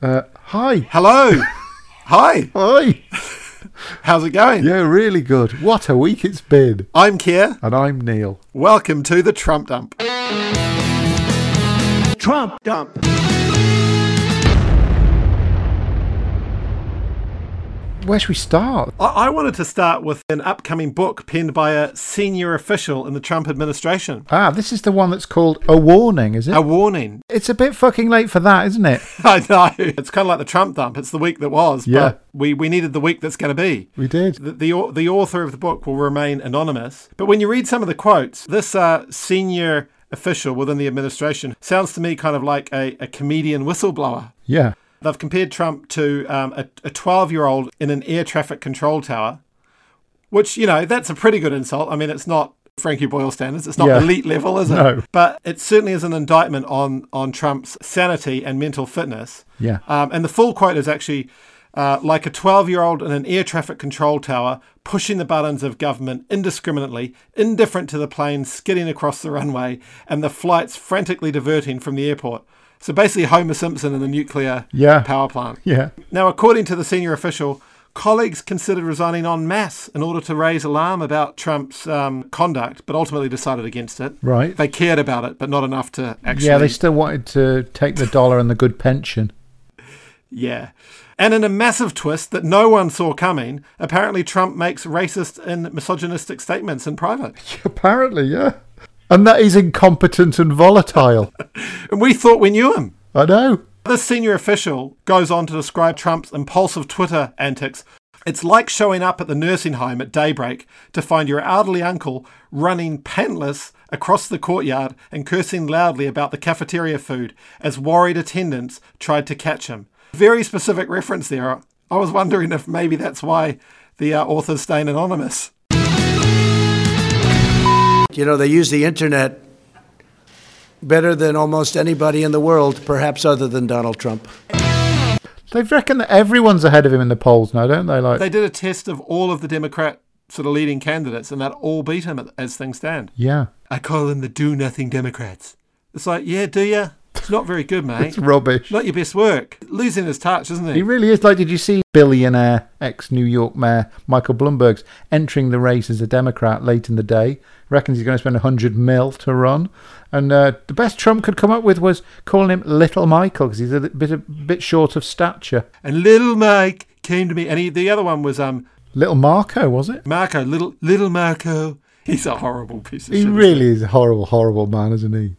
Uh, hi. Hello. Hi. Hi. How's it going? Yeah, really good. What a week it's been. I'm Keir. And I'm Neil. Welcome to the Trump Dump. Trump dump. Where should we start? I-, I wanted to start with an upcoming book penned by a senior official in the Trump administration. Ah, this is the one that's called A Warning, is it? A warning. it's a bit fucking late for that, isn't it? I know. It's kind of like the Trump Dump. It's the week that was, Yeah. but we, we needed the week that's going to be. We did. The, the the author of the book will remain anonymous, but when you read some of the quotes, this uh, senior official within the administration sounds to me kind of like a, a comedian whistleblower. Yeah. They've compared Trump to um, a 12 year old in an air traffic control tower, which, you know, that's a pretty good insult. I mean, it's not Frankie Boyle standards, it's not Yeah. elite level, is it? No. But it certainly is an indictment on, on Trump's sanity and mental fitness. Yeah. Um, and the full quote is actually uh, like a 12 year old in an air traffic control tower, pushing the buttons of government indiscriminately, indifferent to the planes skidding across the runway and the flights frantically diverting from the airport. So basically, Homer Simpson in the nuclear Yeah. power plant. Yeah. Now, according to the senior official, colleagues considered resigning en masse in order to raise alarm about Trump's um, conduct, but ultimately decided against it. Right. They cared about it, but not enough to actually. Yeah, they still wanted to take the dollar and the good pension. Yeah. And in a massive twist that no one saw coming, apparently Trump makes racist and misogynistic statements in private. Apparently, yeah. And that he's incompetent and volatile. And we thought we knew him. I know. This senior official goes on to describe Trump's impulsive Twitter antics. It's like showing up at the nursing home at daybreak to find your elderly uncle running pantless across the courtyard and cursing loudly about the cafeteria food as worried attendants tried to catch him. Very specific reference there. I was wondering if maybe that's why the uh, author's staying anonymous. You know, they use the internet better than almost anybody in the world, perhaps other than Donald Trump. They reckon that everyone's ahead of him in the polls now, don't they? Like, They did a test of all of the Democrat sort of leading candidates, and that all beat him as things stand. yeah. I call them the do nothing Democrats. It's like, yeah, do you? It's not very good, mate. It's rubbish. not your best work. Losing his touch, isn't He he? really is. Like, did you see billionaire ex New York Mayor Michael Bloomberg's entering the race as a Democrat late in the day? Reckons he's going to spend 100 mil to run. And uh, the best Trump could come up with was calling him Little Michael because he's a bit, a bit short of stature. And little Mike came to me, and he, the other one was um Little Marco, was it? Marco, little little Marco. He's a horrible piece of He shit. really is a horrible, horrible man, isn't he?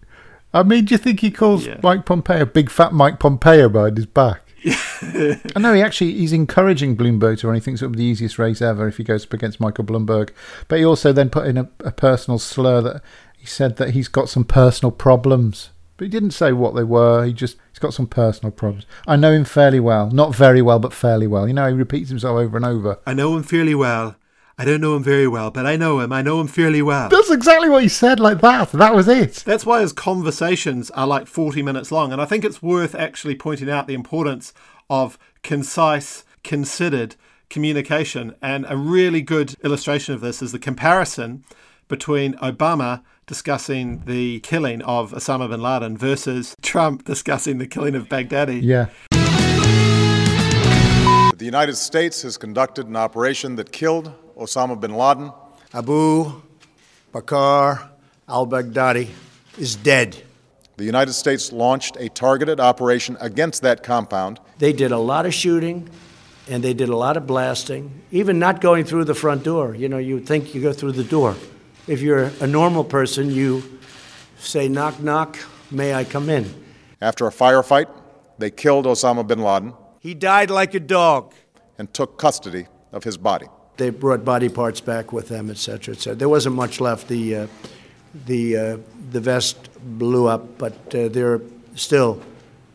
I mean, do you think he calls Yeah. Mike Pompeo big fat Mike Pompeo behind his back? I know he actually he's encouraging Bloomberg to run. He thinks it'll be the easiest race ever if he goes up against Michael Bloomberg. But he also then put in a, a personal slur that he said that he's got some personal problems. But he didn't say what they were. He just he's got some personal problems. I know him fairly well, not very well, but fairly well. You know, he repeats himself over and over. I know him fairly well. I don't know him very well, but I know him. I know him fairly well. That's exactly what he said, like that. That was it. That's why his conversations are like 40 minutes long. And I think it's worth actually pointing out the importance of concise, considered communication. And a really good illustration of this is the comparison between Obama discussing the killing of Osama bin Laden versus Trump discussing the killing of Baghdadi. Yeah. The United States has conducted an operation that killed Osama bin Laden. Abu Bakr al Baghdadi is dead. The United States launched a targeted operation against that compound. They did a lot of shooting and they did a lot of blasting, even not going through the front door. You know, you think you go through the door. If you're a normal person, you say, knock, knock, may I come in? After a firefight, they killed Osama bin Laden He died like a dog. and took custody of his body. They brought body parts back with them, et cetera, et cetera. There wasn't much left. The, uh, the, uh, the vest blew up, but uh, there are still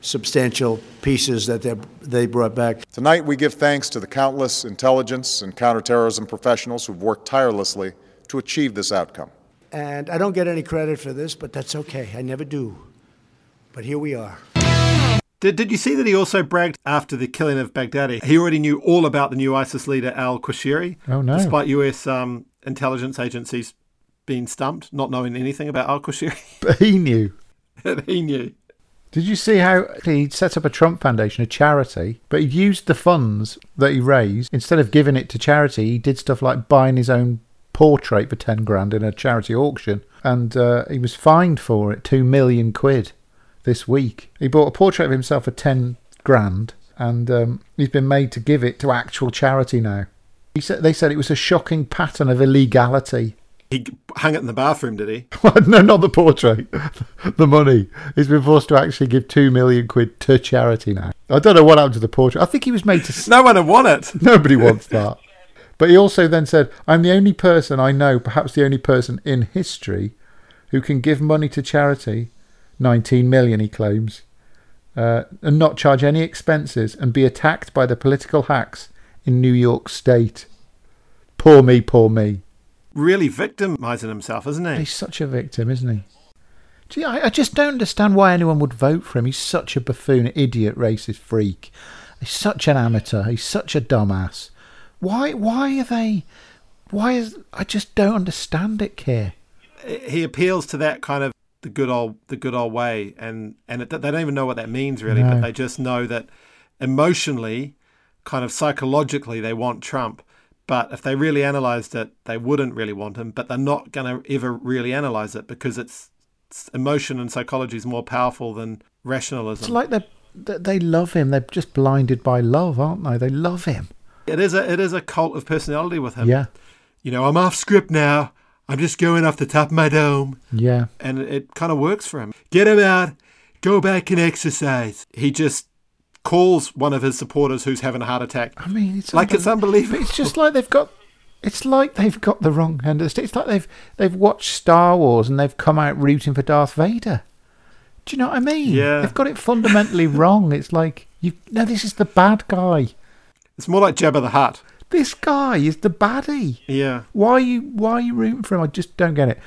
substantial pieces that they they brought back. Tonight, we give thanks to the countless intelligence and counterterrorism professionals who've worked tirelessly to achieve this outcome. And I don't get any credit for this, but that's okay. I never do. But here we are. Did, did you see that he also bragged after the killing of Baghdadi? He already knew all about the new ISIS leader al Qurashi. Oh, no. Despite US um, intelligence agencies being stumped, not knowing anything about al Qurashi. But he knew. he knew. Did you see how he set up a Trump Foundation, a charity, but he used the funds that he raised instead of giving it to charity. He did stuff like buying his own portrait for ten grand in a charity auction, and uh, he was fined for it two million quid this week. He bought a portrait of himself for ten grand, and um, he's been made to give it to actual charity now. He said they said it was a shocking pattern of illegality. He hung it in the bathroom, did he? no, not the portrait. the money. He's been forced to actually give two million quid to charity now. I don't know what happened to the portrait. I think he was made to. No one would want it. Nobody wants that. But he also then said, "I'm the only person I know, perhaps the only person in history, who can give money to charity, 19 million, he claims, uh, and not charge any expenses and be attacked by the political hacks in New York State. Poor me, poor me. Really victimizing himself, isn't he? He's such a victim, isn't he? Gee, I, I just don't understand why anyone would vote for him. He's such a buffoon, idiot, racist freak. He's such an amateur. He's such a dumbass. Why? Why are they? Why is? I just don't understand it, Keir. he appeals to that kind of the good old the good old way and and it, they don't even know what that means really No. but they just know that emotionally kind of psychologically they want Trump but if they really analyzed it they wouldn't really want him but they're not going to ever really analyze it because it's, it's emotion and psychology is more powerful than rationalism It's like they they they love him. They're just blinded by love, aren't they? They love him. it is a it is a cult of personality with him Yeah, you know i'm off script now i'm just going off the top of my dome yeah. and it kind of works for him. Get him out, go back and exercise. He just calls one of his supporters who's having a heart attack. I mean, it's Like it's unbelievable. It's just like they've got. It's like they've got the wrong end of the stick. It's like they've they've watched Star Wars and they've come out rooting for Darth Vader. Do you know what I mean? Yeah. They've got it fundamentally wrong. It's like you. No, this is the bad guy. It's more like Jabba the Hutt. This guy is the baddie. Yeah. Why are you why are you rooting for him? I just don't get it.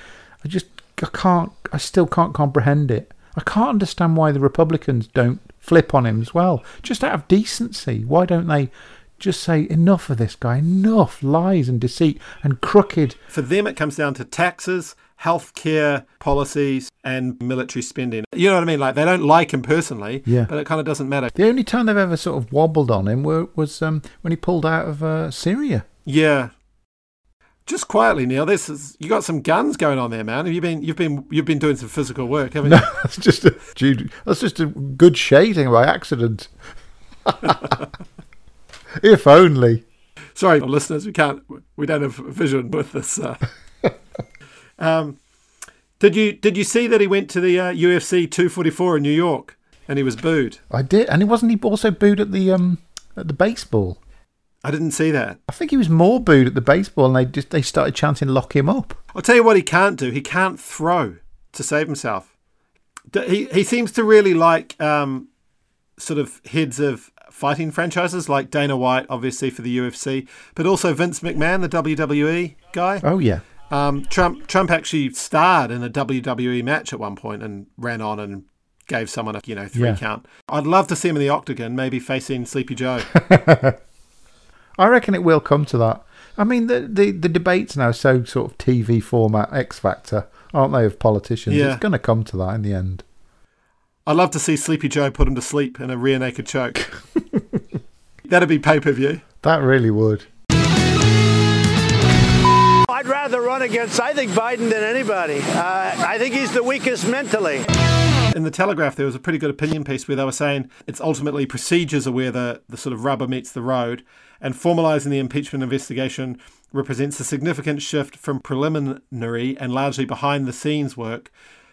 I just I can't I still can't comprehend it. I can't understand why the Republicans don't flip on him as well. Just out of decency. Why don't they just say enough of this guy, enough lies and deceit and crooked For them, it comes down to taxes, healthcare policies, and military spending. You know what I mean? Like they don't like him personally, Yeah. but it kind of doesn't matter. The only time they've ever sort of wobbled on him were, was um, when he pulled out of uh, Syria. Yeah. Just quietly, Neil. This is you got some guns going on there, man. Have you been you've been you've been doing some physical work, haven't No, you? that's just a that's just a good shading by accident. if only. Sorry, listeners, we can't, we don't have vision with this. Uh. um, did you did you see that he went to the uh, UFC 244 in New York and he was booed? I did, and he wasn't he also booed at the um at the baseball. I didn't see that. I think he was more booed at the baseball, and they just they started chanting "lock him up." I'll tell you what he can't do. He can't throw to save himself. He he seems to really like um, sort of heads of fighting franchises like Dana White, obviously for the UFC, but also Vince McMahon, the WWE guy. Oh yeah, Um, Trump Trump actually starred in a WWE match at one point and ran on and gave someone a you know three Yeah. count. I'd love to see him in the octagon, maybe facing Sleepy Joe. I reckon it will come to that. I mean, the the, the debates now so sort of TV format X Factor, aren't they, of politicians? Yeah. It's going to come to that in the end. I'd love to see Sleepy Joe put him to sleep in a rear naked choke. That'd be pay per view. That really would. I'd rather run against, I think, Biden than anybody. Uh, I think he's the weakest mentally. In the Telegraph, there was a pretty good opinion piece where they were saying it's ultimately procedures are where the, the sort of rubber meets the road, and formalising the impeachment investigation represents a significant shift from preliminary and largely behind the scenes work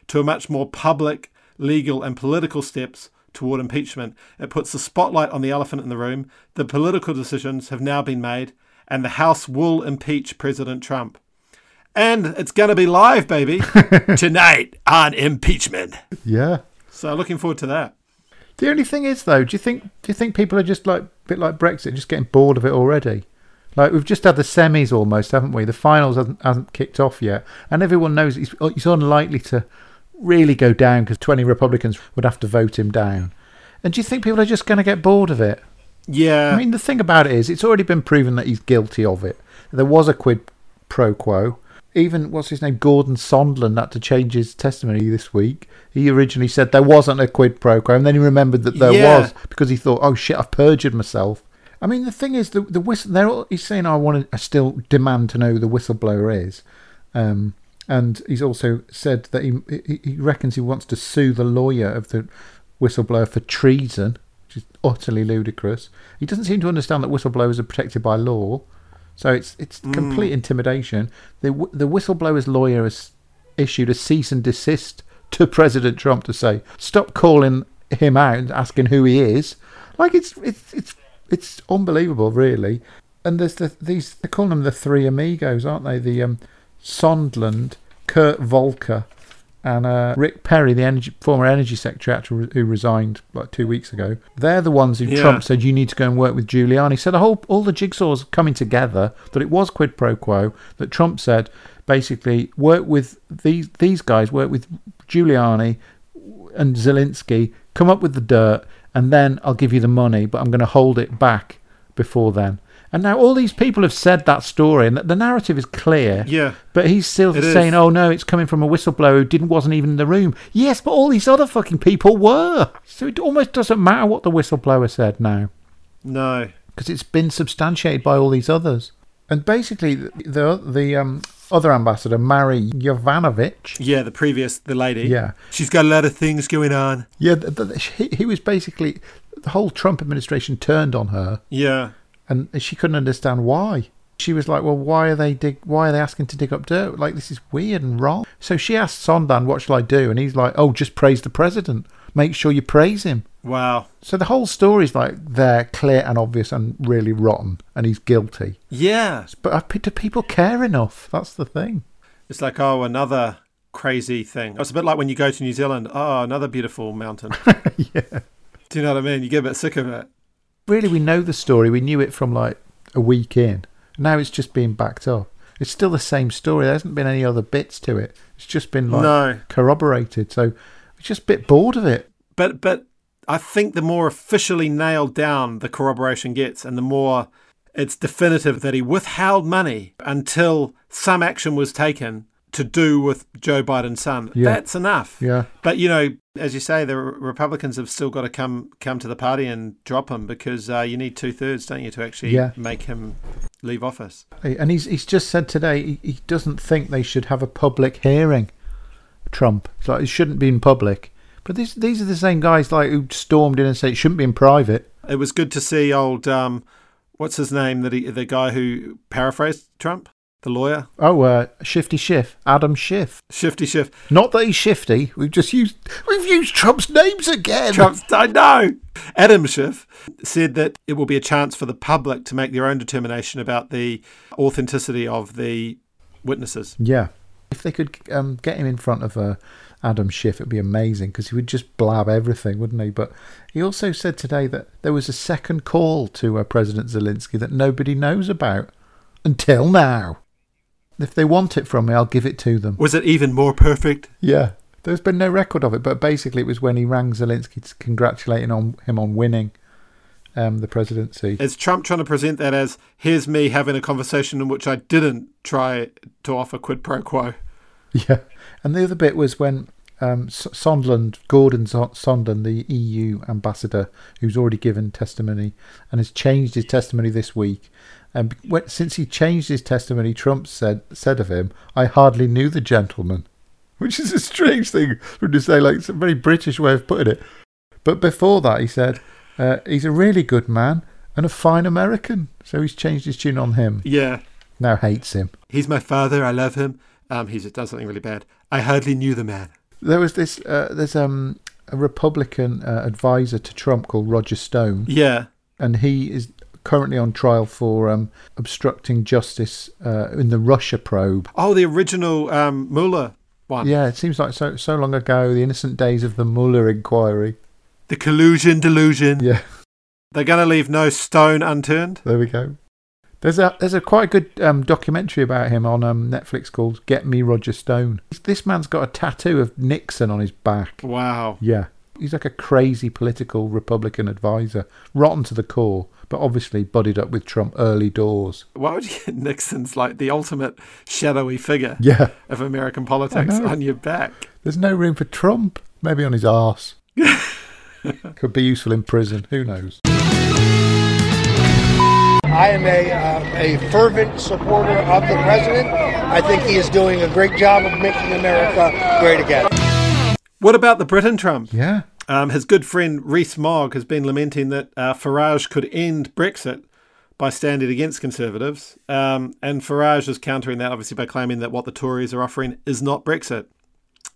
to a much more public, legal, and political steps toward impeachment. It puts the spotlight on the elephant in the room. The political decisions have now been made, and the House will impeach President Trump. And it's going to be live, baby, tonight on impeachment. Yeah. So looking forward to that. The only thing is, though, do you think do you think people are just like a bit like Brexit, just getting bored of it already? Like we've just had the semis almost, haven't we? The finals hasn't, hasn't kicked off yet, and everyone knows it's, it's unlikely to really go down because twenty Republicans would have to vote him down. And do you think people are just going to get bored of it? Yeah. I mean, the thing about it is, it's already been proven that he's guilty of it. There was a quid pro quo. even what's his name, Gordon Sondland, had to change his testimony this week. He originally said there wasn't a quid pro quo, and then he remembered that there Yeah. was because he thought, "Oh shit, I've perjured myself." I mean, the thing is, the the whistle. They're all, he's saying, "I want to. I still demand to know who the whistleblower is," um, and he's also said that he, he reckons he wants to sue the lawyer of the whistleblower for treason, which is utterly ludicrous. He doesn't seem to understand that whistleblowers are protected by law. So it's it's complete intimidation. The the whistleblower's lawyer has issued a cease and desist to President Trump to say stop calling him out and asking who he is. Like it's it's it's it's unbelievable, really. And there's the these they call them the three amigos, aren't they? The um, Sondland, Kurt Volker, and uh, Rick Perry, the energy, former energy secretary who resigned like two weeks ago. They're the ones who Yeah. Trump said you need to go and work with Giuliani. So the whole all the jigsaws coming together that it was quid pro quo. That Trump said basically work with these these guys, work with Giuliani and Zelensky, come up with the dirt, and then I'll give you the money, but I'm going to hold it back before then. And now all these people have said that story, and that the narrative is clear. Yeah. But he's still It is. saying, "Oh no, it's coming from a whistleblower who didn't wasn't even in the room." Yes, but all these other fucking people were. So it almost doesn't matter what the whistleblower said now No. because it's been substantiated by all these others. And basically, the the, the um, other ambassador, Mary Yovanovitch, Yeah, the previous, the lady. Yeah. She's got a lot of things going on. yeah, th th he, he was basically the whole Trump administration turned on her, Yeah. And she couldn't understand why. She was like, "Well, why are they dig? Why are they asking to dig up dirt? Like this is weird and wrong." So she asked Sondland, "What shall I do?" And he's like, "Oh, just praise the president. Make sure you praise him." Wow. So the whole story is like there, clear and obvious, and really rotten, and he's guilty. Yeah. But uh, do people care enough? That's the thing. It's like, oh, another crazy thing. It's a bit like when you go to New Zealand. Oh, another beautiful mountain. yeah. Do you know what I mean? You get a bit sick of it. Really, we know the story. We knew it from like a week in. Now it's just being backed up. It's still the same story. There hasn't been any other bits to it. It's just been like No. corroborated. So we're just a bit bored of it. But but I think the more officially nailed down the corroboration gets, and the more it's definitive that he withheld money until some action was taken to do with Joe Biden's son. Yeah. That's enough. Yeah. But you know, as you say, the Republicans have still got to come come to the party and drop him because uh, you need two thirds, don't you, to actually Yeah. make him leave office. And he's he's just said today he, he doesn't think they should have a public hearing. Trump, it's like it shouldn't be in public. But these these are the same guys like who stormed in and said it shouldn't be in private. It was good to see old um, what's his name that he, the guy who paraphrased Trump, the lawyer, Oh, uh, Shifty Schiff, Adam Schiff. Shifty Schiff. Not that he's shifty. We've just used we've used Trump's names again. Trump's, I know. Adam Schiff said that it will be a chance for the public to make their own determination about the authenticity of the witnesses. Yeah. If they could um, get him in front of uh, Adam Schiff, it'd be amazing because he would just blab everything, wouldn't he? But he also said today that there was a second call to uh, President Zelensky that nobody knows about until now. If they want it from me, I'll give it to them. Was it even more perfect? Yeah. There's been no record of it, but basically it was when he rang Zelensky to congratulating on him on winning um, the presidency. Is Trump trying to present that as here's me having a conversation in which I didn't try to offer quid pro quo? Yeah, and the other bit was when um, Sondland, Gordon Sondland, the EU ambassador, who's already given testimony and has changed his testimony this week. And when, since he changed his testimony, Trump said said of him, "I hardly knew the gentleman," which is a strange thing for him to say. Like it's a very British way of putting it. But before that, he said uh, he's a really good man and a fine American. So he's changed his tune on him. Yeah. Now hates him. He's my father. I love him. Um, he's done something really bad. I hardly knew the man. There was this. Uh, there's um a Republican uh, advisor to Trump called Roger Stone, Yeah. and he is currently on trial for um obstructing justice uh, in the Russia probe. Oh, the original um, Mueller one. Yeah, it seems like so so long ago, the innocent days of the Mueller inquiry. The collusion delusion. Yeah, They're going to leave no stone unturned. there we go. There's a there's a quite good um, documentary about him on um, Netflix called "Get Me Roger Stone." This man's got a tattoo of Nixon on his back. Wow. Yeah, He's like a crazy political Republican advisor, rotten to the core, but obviously buddied up with Trump early doors. Why would you get Nixon's like the ultimate shadowy figure Yeah, of American politics on your back? there's no room for Trump. Maybe on his arse. Could be useful in prison. Who knows? I am a, uh, a fervent supporter of the president. I think he is doing a great job of making America great again. What about the Britain Trump? Yeah. Um, his good friend Rees Mogg has been lamenting that uh, Farage could end Brexit by standing against Conservatives. Um, and Farage is countering that, obviously, by claiming that what the Tories are offering is not Brexit.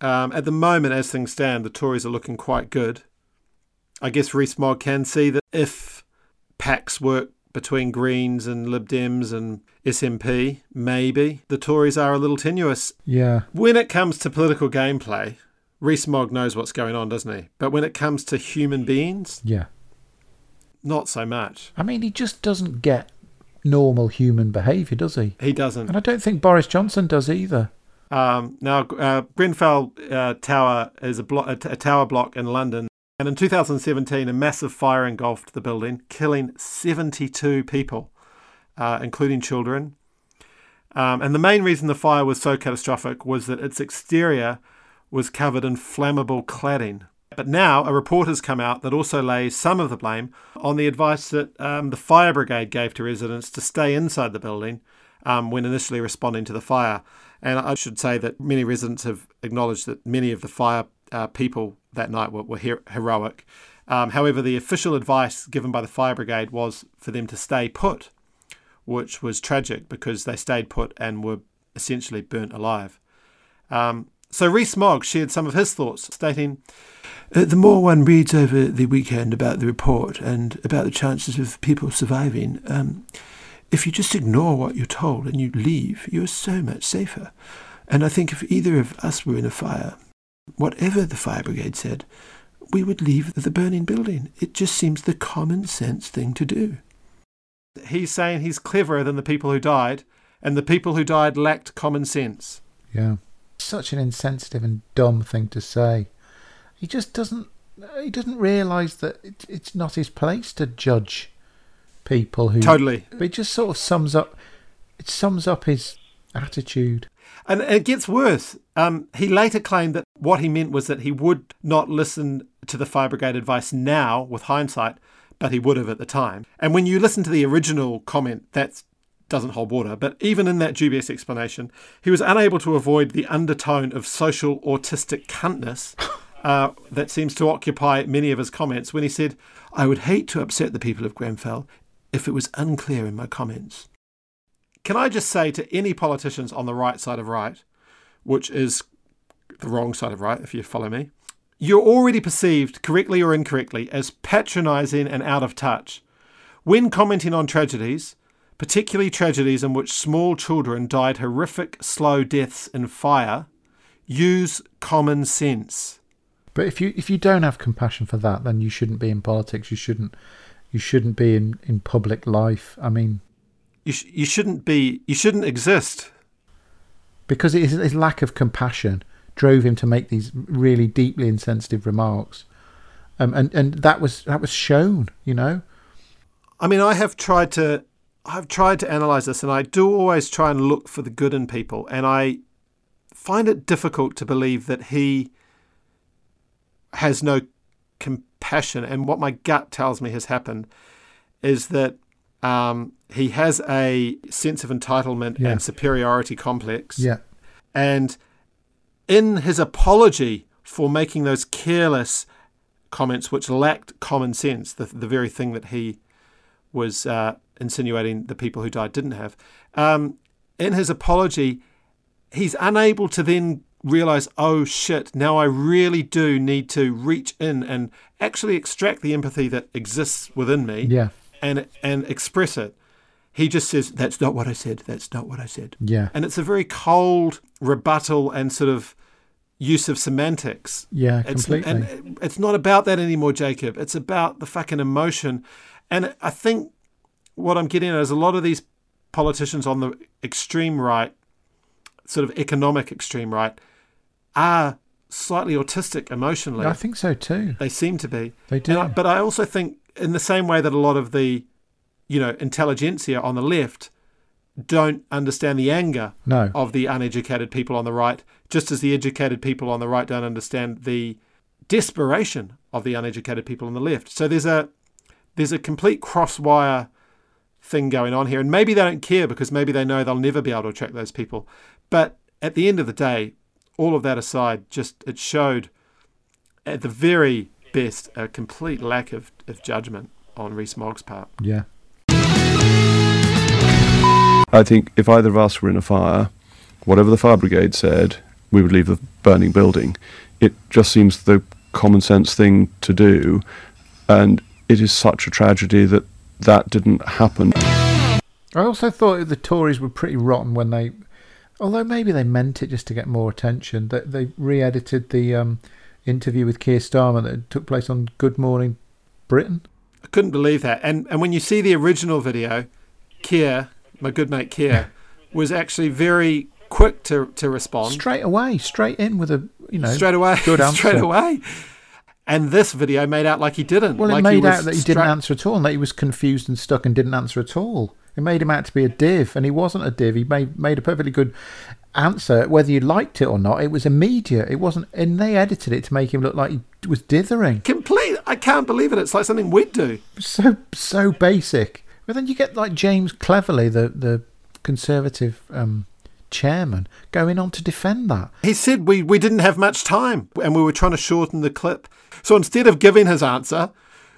Um, at the moment, as things stand, the Tories are looking quite good. I guess Rees Mogg can see that if pacts work between Greens and Lib Dems and SNP, maybe the Tories are a little tenuous. Yeah. When it comes to political gameplay, Rees Mogg knows what's going on, doesn't he? But when it comes to human beings, Yeah. not so much. I mean, he just doesn't get normal human behaviour, does he? He doesn't. And I don't think Boris Johnson does either. Um, now, uh, Grenfell uh, Tower is a, blo- a, t- a tower block in London. And in 2017, a massive fire engulfed the building, killing 72 people, uh, including children. Um, and the main reason the fire was so catastrophic was that its exterior was covered in flammable cladding. But now a report has come out that also lays some of the blame on the advice that um, the fire brigade gave to residents to stay inside the building um, when initially responding to the fire. And I should say that many residents have acknowledged that many of the fire uh, people that night were, were her- heroic. Um, however, the official advice given by the fire brigade was for them to stay put, which was tragic because they stayed put and were essentially burnt alive. Um, so Rees Mogg shared some of his thoughts, stating, "Uh, The more one reads over the weekend about the report and about the chances of people surviving, um, if you just ignore what you're told and you leave, you're so much safer. And I think if either of us were in a fire, whatever the fire brigade said, we would leave the burning building. It just seems the common sense thing to do. He's saying he's cleverer than the people who died, and the people who died lacked common sense. Yeah. Such an insensitive and dumb thing to say. He just doesn't. He doesn't realise that it, it's not his place to judge people who. Totally. But it just sort of sums up. It sums up his attitude. And it gets worse. Um, he later claimed that what he meant was that he would not listen to the fire brigade advice now, with hindsight, but he would have at the time. And when you listen to the original comment, that doesn't hold water. But even in that dubious explanation, he was unable to avoid the undertone of social autistic cuntness uh, that seems to occupy many of his comments when he said, I would hate to upset the people of Grenfell if it was unclear in my comments. Can I just say to any politicians on the right side of right, which is the wrong side of right, if you follow me, you're already perceived, correctly or incorrectly, as patronising and out of touch. When commenting on tragedies, particularly tragedies in which small children died horrific, slow deaths in fire, use common sense. But if you if you don't have compassion for that, then you shouldn't be in politics. You shouldn't. You shouldn't be in, in public life. I mean, You, sh- you shouldn't be, you shouldn't exist. because his, his lack of compassion drove him to make these really deeply insensitive remarks, um, and and that was that was shown. You know. I mean, I have tried to, I've tried to analyze this, and I do always try and look for the good in people, and I find it difficult to believe that he has no compassion. And what my gut tells me has happened is that um, he has a sense of entitlement Yeah. and superiority complex. Yeah. And in his apology for making those careless comments which lacked common sense, the, the very thing that he was uh, insinuating the people who died didn't have, um, in his apology, he's unable to then realize, oh shit, now I really do need to reach in and actually extract the empathy that exists within me Yeah. And and express it. He just says, "That's not what I said. That's not what I said." Yeah. And it's a very cold rebuttal and sort of use of semantics. Yeah. It's, Completely. and it's not about that anymore, Jacob. It's about the fucking emotion. And I think what I'm getting at is a lot of these politicians on the extreme right, sort of economic extreme right, are slightly autistic emotionally. I think so too. They seem to be. They do. I- but I also think, in the same way that a lot of the, you know, intelligentsia on the left don't understand the anger No. of the uneducated people on the right, just as the educated people on the right don't understand the desperation of the uneducated people on the left. So there's a there's a complete crosswire thing going on here, and maybe they don't care because maybe they know they'll never be able to attract those people. But at the end of the day, all of that aside, just it showed at the very best a complete lack of, of judgment on Rees Mogg's part. Yeah. I think if either of us were in a fire, whatever the fire brigade said, we would leave the burning building. It just seems the common sense thing to do, and it is such a tragedy that that didn't happen. I also thought the Tories were pretty rotten when they, although maybe they meant it just to get more attention. That they re-edited the um, interview with Keir Starmer that took place on Good Morning Britain. I couldn't believe that. And and when you see the original video, Keir, my good mate Keir, was actually very quick to, to respond. Straight away, straight in with a you know straight away. good answer. straight away. And this video made out like he didn't. Well, like it made out that he didn't answer at all, and that he was confused and stuck and didn't answer at all. It made him out to be a div, and he wasn't a div. He made made a perfectly good answer, whether you liked it or not. It was immediate. It wasn't, and they edited it to make him look like he was dithering. Complete. I can't believe it. It's like something we'd do. So so basic. But then you get like James Cleverly, the the Conservative um, chairman, going on to defend that. He said we, we didn't have much time and we were trying to shorten the clip. So instead of giving his answer,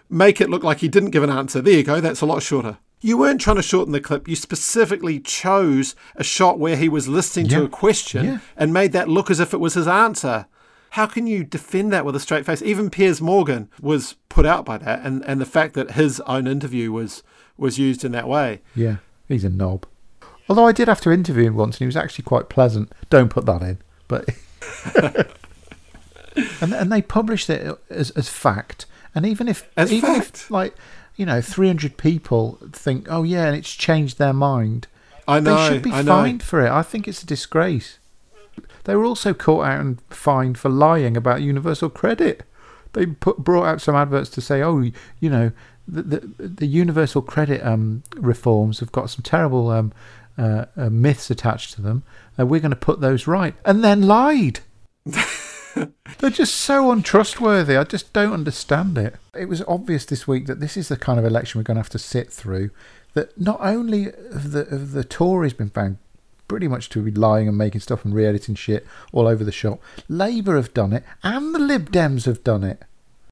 make it look like he didn't give an answer. There you go. That's a lot shorter. You weren't trying to shorten the clip. You specifically chose a shot where he was listening Yeah. to a question Yeah. and made that look as if it was his answer. How can you defend that with a straight face? Even Piers Morgan was put out by that, and, and the fact that his own interview was was used in that way. Yeah, he's a knob. Although I did have to interview him once, and he was actually quite pleasant. Don't put that in, but and and they published it as as fact. And even if As even fact? if like you know, three hundred people think, oh yeah, and it's changed their mind. I know. they should be I know. fined for it. I think it's a disgrace. They were also caught out and fined for lying about universal credit. They put brought out some adverts to say, oh, you know, the the, the universal credit um, reforms have got some terrible um, uh, uh, myths attached to them. Uh, we're going to put those right, and then lied. They're just so untrustworthy. I just don't understand it. It was obvious this week that this is the kind of election we're going to have to sit through. That not only have the, have the Tories been found pretty much to be lying and making stuff and re-editing shit all over the shop, Labour have done it, and the Lib Dems have done it.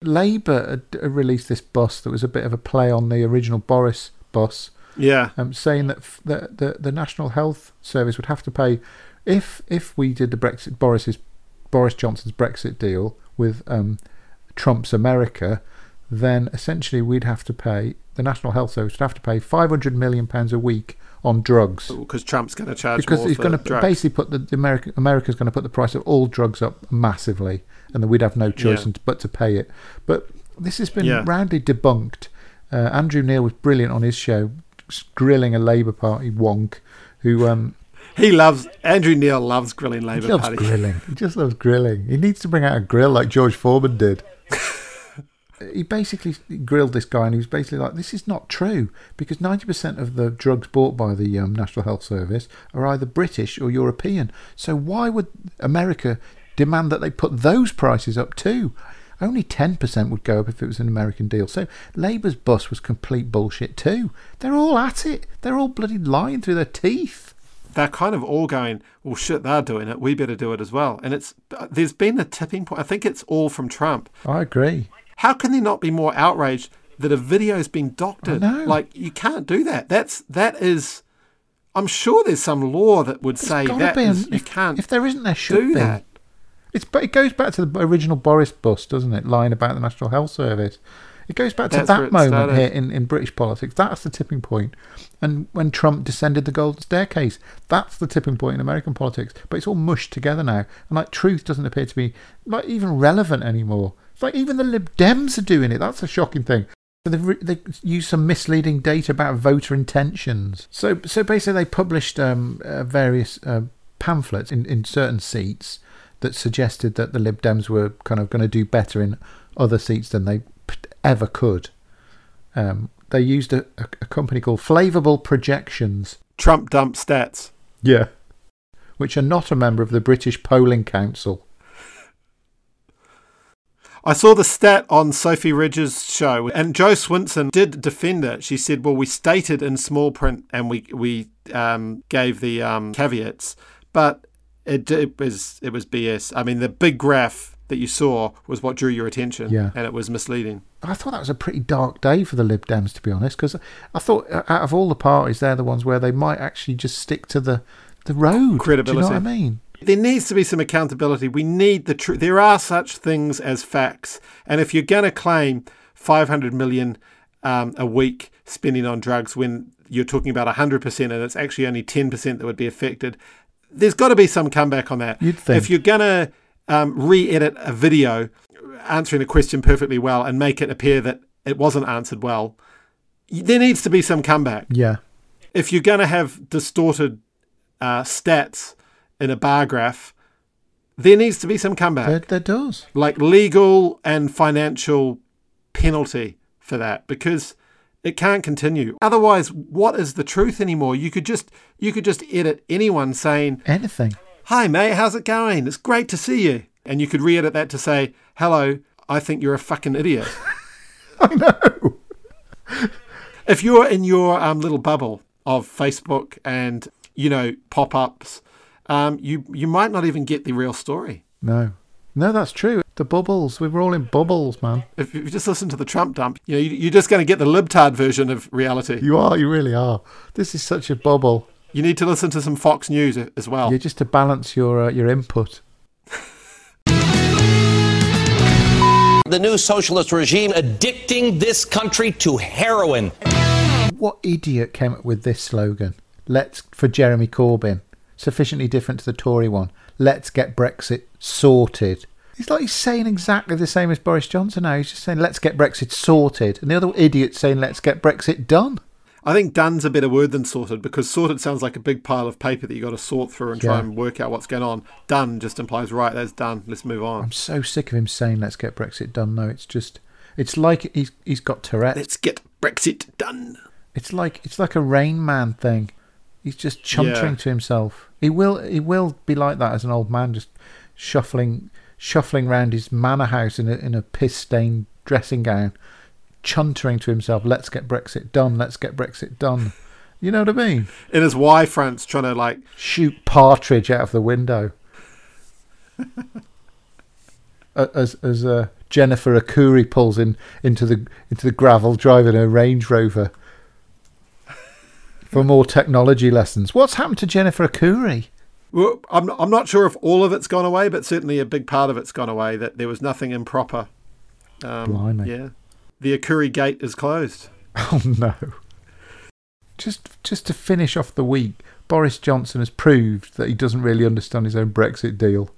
Labour released this bus that was a bit of a play on the original Boris bus Yeah. um, saying that f- the, the the National Health Service would have to pay if if we did the Brexit Boris's Boris Johnson's Brexit deal with um, Trump's America, then essentially we'd have to pay the National Health Service would have to pay five hundred million pounds a week on drugs Because Trump's going to charge because he's going to drugs. basically put the, the America America's going to put the price of all drugs up massively, and then we'd have no choice Yeah. but to pay it. But this has been Yeah. roundly debunked. Uh, Andrew Neil was brilliant on his show, grilling a Labour Party wonk who um, He loves Andrew Neil loves grilling Labour he loves Party. grilling. He just loves grilling. He needs to bring out a grill like George Foreman did. he basically grilled this guy, and he was basically like, "This is not true because ninety percent of the drugs bought by the um, National Health Service are either British or European. So why would America demand that they put those prices up too?" Only 10% would go up if it was an American deal. So Labour's bus was complete bullshit too. They're all at it. They're all bloody lying through their teeth. They're kind of all going, well, shit, they're doing it. We better do it as well. And it's there's been a tipping point. I think it's all from Trump. I agree. How can they not be more outraged that a video's been doctored? Like you can't do that. That's that is. I'm sure there's some law that would say that be, is- and you if, can't If there isn't, there should do be. that. It's but it goes back to the original Boris bus, doesn't it? Lying about the National Health Service. It goes back to That's that moment started. here in, in British politics. That's the tipping point. And when Trump descended the golden staircase, that's the tipping point in American politics. But it's all mushed together now. And like truth doesn't appear to be like even relevant anymore. It's like even the Lib Dems are doing it. That's a shocking thing. So they've, re- they used some misleading data about voter intentions. So so basically they published um, uh, various uh, pamphlets in, in certain seats that suggested that the Lib Dems were kind of going to do better in other seats than they ever could. Um, they used a, a, a company called Flavible Projections. Trump dump stats. Yeah. Which are not a member of the British Polling Council. I saw the stat on Sophy Ridge's show, and Jo Swinson did defend it. She said, "Well, we stated in small print, and we we um, gave the um, caveats, but it, it was it was BS. I mean, the big graph that you saw was what drew your attention, Yeah. and it was misleading. I thought that was a pretty dark day for the Lib Dems, to be honest, because I thought uh, out of all the parties, they're the ones where they might actually just stick to the, the road. Credibility. Do you know what I mean? There needs to be some accountability. We need the truth. There are such things as facts, and if you're going to claim 500 million um, a week spending on drugs when you're talking about 100% and it's actually only 10% that would be affected, there's got to be some comeback on that. You'd think. If you're going to um, re-edit a video answering a question perfectly well and make it appear that it wasn't answered well, there needs to be some comeback Yeah. if you're going to have distorted uh, stats in a bar graph, there needs to be some comeback, There, there does. like legal and financial penalty for that, because it can't continue. Otherwise, what is the truth anymore? You could just you could just edit anyone saying, Anything. "Hi mate, how's it going? It's great to see you," and you could re-edit that to say, "Hello, I think you're a fucking idiot." I know. if you're in your um, little bubble of Facebook and you know pop-ups, um, you you might not even get the real story. No. No, that's true. The bubbles. We were all in bubbles, man. If you just listen to the Trump dump, you know you, you're just going to get the libtard version of reality. You are. You really are. This is such a bubble. You need to listen to some Fox News as well. You're just to balance your uh, your input. The new socialist regime addicting this country to heroin. What idiot came up with this slogan? Let's for Jeremy Corbyn. Sufficiently different to the Tory one. Let's get Brexit sorted. He's like he's saying exactly the same as Boris Johnson now. He's just saying let's get Brexit sorted, and the other idiot's saying let's get Brexit done. I think done's a better word than sorted because sorted sounds like a big pile of paper that you got to sort through and try and work out what's going on. Done just implies right, that's done. Let's move on. I'm so sick of him saying let's get Brexit done. No, it's just it's like he's he's got Tourette. Let's get Brexit done. It's like it's like a Rain Man thing. He's just chuntering Yeah. to himself. He will he will be like that as an old man, just shuffling shuffling round his manor house in a in a piss stained dressing gown, chuntering to himself. Let's get Brexit done. Let's get Brexit done. You know what I mean? In his Y fronts, trying to like Shoot partridge out of the window. As as uh, Jennifer Arcuri pulls in into the into the gravel driving her Range Rover for more technology lessons. What's happened to Jennifer Arcuri? Well, I'm I'm not sure if all of it's gone away, but certainly a big part of it's gone away. That there was nothing improper. Um, Blimey. Yeah, the Arcuri gate is closed. Oh no! Just just to finish off the week, Boris Johnson has proved that he doesn't really understand his own Brexit deal.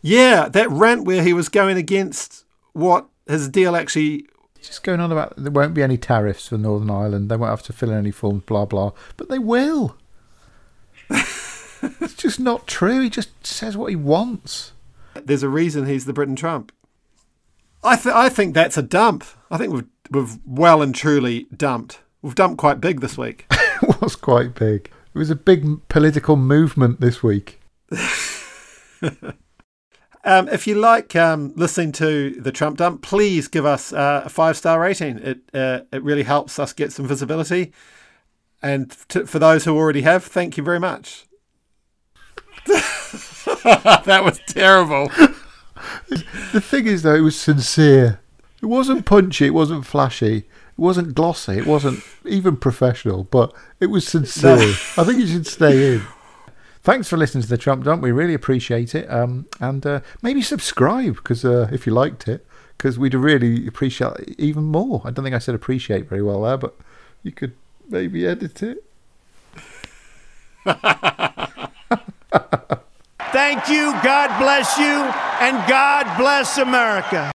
Yeah, that rant where he was going against what his deal actually just going on about there won't be any tariffs for Northern Ireland. They won't have to fill in any forms. Blah blah. But they will. it's just not true. He just says what he wants. There's a reason he's the Britain Trump. I th- I think that's a dump. I think we've we've well and truly dumped. We've dumped quite big this week. It was quite big. It was a big political movement this week. Um, if you like um, listening to the Trump dump, please give us uh, a five star rating. It uh, it really helps us get some visibility. And to, for those who already have, thank you very much. that was terrible. The thing is, though, it was sincere. It wasn't punchy. It wasn't flashy. It wasn't glossy. It wasn't even professional. But it was sincere. I think you should stay in. Thanks for listening to the Trump Dump. We really appreciate it. Um, and uh, maybe subscribe because uh, if you liked it, because we'd really appreciate it even more. I don't think I said appreciate very well there, but you could maybe edit it. Thank you, God bless you, and God bless America.